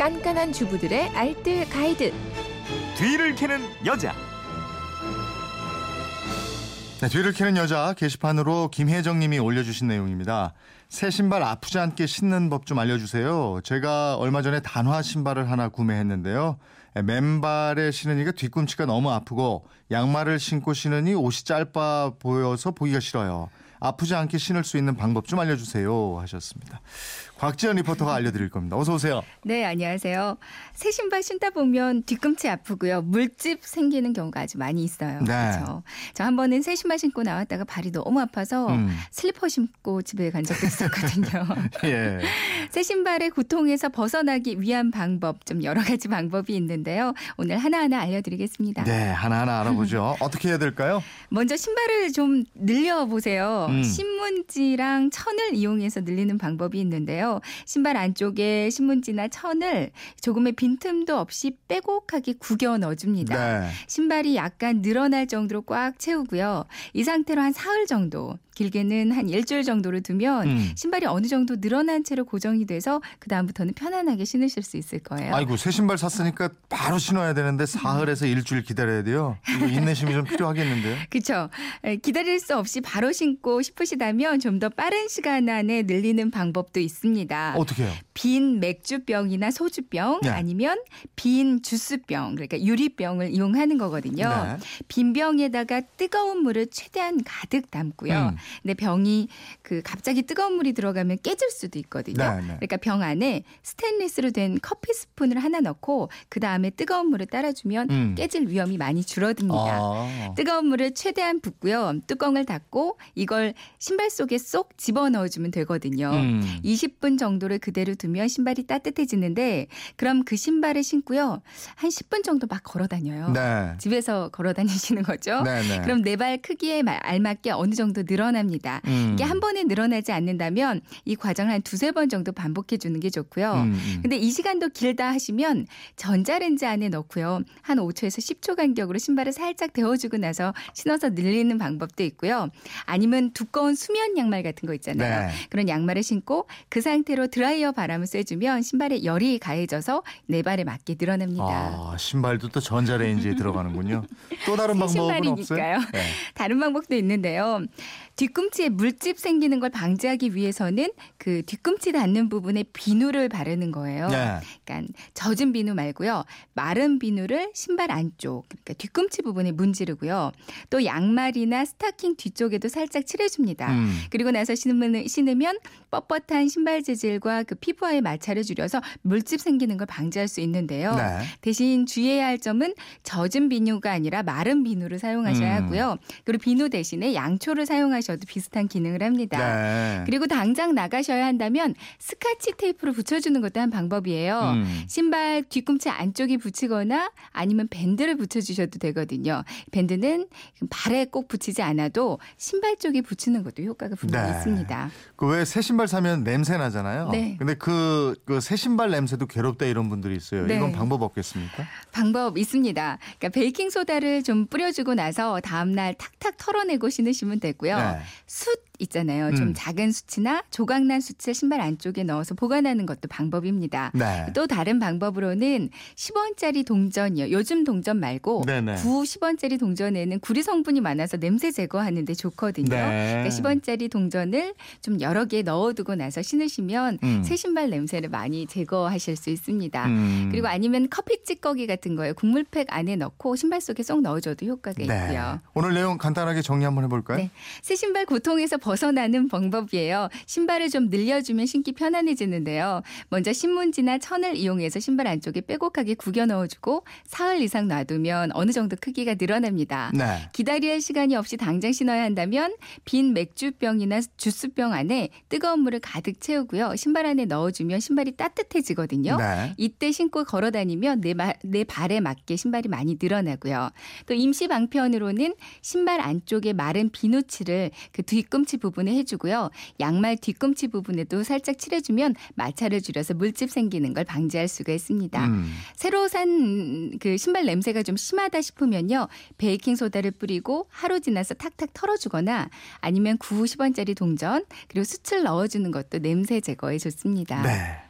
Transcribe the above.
깐깐한 주부들의 알뜰 가이드. 뒤를 캐는 여자. 네, 뒤를 캐는 여자 게시판으로 김혜정 님이 올려주신 내용입니다. 새 신발 아프지 않게 신는 법 좀 알려주세요. 제가 얼마 전에 단화 신발을 하나 구매했는데요. 맨발에 신으니까 뒤꿈치가 너무 아프고 양말을 신고 신으니 옷이 짧아 보여서 보기가 싫어요. 아프지 않게 신을 수 있는 방법 좀 알려주세요 하셨습니다. 곽지연 리포터가 알려드릴 겁니다. 어서 오세요. 네, 안녕하세요. 새 신발 신다 보면 뒤꿈치 아프고요. 물집 생기는 경우가 아주 많이 있어요. 네. 그렇죠. 저한 번은 새 신발 신고 나왔다가 발이 너무 아파서 음. 슬리퍼 신고 집에 간 적도 있었거든요. 예. 새 신발의 고통에서 벗어나기 위한 방법 좀 여러 가지 방법이 있는데요. 오늘 하나하나 알려드리겠습니다. 네, 하나하나 알아보죠. 어떻게 해야 될까요? 먼저 신발을 좀 늘려 보세요. 음. 신문지랑 천을 이용해서 늘리는 방법이 있는데요. 신발 안쪽에 신문지나 천을 조금의 빈틈도 없이 빼곡하게 구겨 넣어줍니다. 네. 신발이 약간 늘어날 정도로 꽉 채우고요. 이 상태로 한 사흘 정도, 길게는 한 일주일 정도를 두면 음. 신발이 어느 정도 늘어난 채로 고정이 돼서 그 다음부터는 편안하게 신으실 수 있을 거예요. 아이고 새 신발 샀으니까 바로 신어야 되는데 사흘에서 일주일 기다려야 돼요. 이거 인내심이 좀 필요하겠는데요. 그렇죠. 기다릴 수 없이 바로 신고 싶으시다면 좀 더 빠른 시간 안에 늘리는 방법도 있습니다. 어떻게 해요? 빈 맥주병이나 소주병 네. 아니면 빈 주스병 그러니까 유리병을 이용하는 거거든요. 네. 빈 병에다가 뜨거운 물을 최대한 가득 담고요. 음. 근데 병이 그 갑자기 뜨거운 물이 들어가면 깨질 수도 있거든요. 네, 네. 그러니까 병 안에 스테인리스로 된 커피 스푼을 하나 넣고 그 다음에 뜨거운 물을 따라주면 음. 깨질 위험이 많이 줄어듭니다. 아. 뜨거운 물을 최대한 붓고요. 뚜껑을 닫고 이걸 신발 속에 쏙 집어 넣어주면 되거든요. 음. 20분 정도를 그대로 두면 신발이 따뜻해지는데 그럼 그 신발을 신고요. 한 10분 정도 막 걸어 다녀요. 네. 집에서 걸어 다니시는 거죠. 네, 네. 그럼 내 발 크기에 마- 알맞게 어느 정도 늘어 납니다. 음. 이게 한 번에 늘어나지 않는다면 이 과정을 한 두세 번 정도 반복해 주는 게 좋고요. 음, 음. 근데 이 시간도 길다 하시면 전자레인지 안에 넣고요. 한 5초에서 10초 간격으로 신발을 살짝 데워주고 나서 신어서 늘리는 방법도 있고요. 아니면 두꺼운 수면 양말 같은 거 있잖아요. 네. 그런 양말을 신고 그 상태로 드라이어 바람을 쐬주면 신발에 열이 가해져서 내 발에 맞게 늘어납니다. 아, 신발도 또 전자레인지에 들어가는군요. 또 다른 새 방법은 없어요? 신발이니까요. 네. 다른 방법도 있는데요. 뒤꿈치에 물집 생기는 걸 방지하기 위해서는 그 뒤꿈치 닿는 부분에 비누를 바르는 거예요. 네. 그러니까 젖은 비누 말고요. 마른 비누를 신발 안쪽, 그러니까 뒤꿈치 부분에 문지르고요. 또 양말이나 스타킹 뒤쪽에도 살짝 칠해줍니다. 음. 그리고 나서 신으면, 신으면 뻣뻣한 신발 재질과 그 피부와의 마찰을 줄여서 물집 생기는 걸 방지할 수 있는데요. 네. 대신 주의해야 할 점은 젖은 비누가 아니라 마른 비누를 사용하셔야 음. 하고요. 그리고 비누 대신에 양초를 사용하셔 도 비슷한 기능을 합니다. 네. 그리고 당장 나가셔야 한다면 스카치 테이프를 붙여주는 것도 한 방법이에요. 음. 신발 뒤꿈치 안쪽에 붙이거나 아니면 밴드를 붙여주셔도 되거든요. 밴드는 발에 꼭 붙이지 않아도 신발 쪽에 붙이는 것도 효과가 분명히 네. 있습니다. 그 왜 새 신발 사면 냄새 나잖아요. 네. 근데 그, 그 새 신발 냄새도 괴롭다 이런 분들이 있어요. 네. 이건 방법 없겠습니까? 방법 있습니다. 그러니까 베이킹 소다를 좀 뿌려주고 나서 다음날 탁탁 털어내고 신으시면 되고요. 네. ス 있잖아요. 음. 좀 작은 숯이나 조각난 숯을 신발 안쪽에 넣어서 보관하는 것도 방법입니다. 네. 또 다른 방법으로는 10원짜리 동전이요. 요즘 동전 말고 네네. 9, 10원짜리 동전에는 구리 성분이 많아서 냄새 제거하는 데 좋거든요. 네. 그러니까 10원짜리 동전을 좀 여러 개 넣어두고 나서 신으시면 음. 새 신발 냄새를 많이 제거하실 수 있습니다. 음. 그리고 아니면 커피 찌꺼기 같은 거요. 국물팩 안에 넣고 신발 속에 쏙 넣어줘도 효과가 네. 있고요. 오늘 내용 간단하게 정리 한번 해볼까요? 네. 새 신발 고통에서 벗어나는 방법이에요. 신발을 좀 늘려주면 신기 편안해지는데요. 먼저 신문지나 천을 이용해서 신발 안쪽에 빼곡하게 구겨 넣어주고 사흘 이상 놔두면 어느 정도 크기가 늘어납니다. 네. 기다릴 시간이 없이 당장 신어야 한다면 빈 맥주병이나 주스병 안에 뜨거운 물을 가득 채우고요. 신발 안에 넣어주면 신발이 따뜻해지거든요. 네. 이때 신고 걸어 다니면 내, 마- 내 발에 맞게 신발이 많이 늘어나고요. 또 임시 방편으로는 신발 안쪽에 마른 비누칠을 그 뒤꿈치 부분에 해주고요. 양말 뒤꿈치 부분에도 살짝 칠해주면 마찰을 줄여서 물집 생기는 걸 방지할 수가 있습니다. 음. 새로 산 그 신발 냄새가 좀 심하다 싶으면요. 베이킹 소다를 뿌리고 하루 지나서 탁탁 털어주거나 아니면 9, 10원짜리 동전 그리고 수칠 넣어주는 것도 냄새 제거에 좋습니다. 네.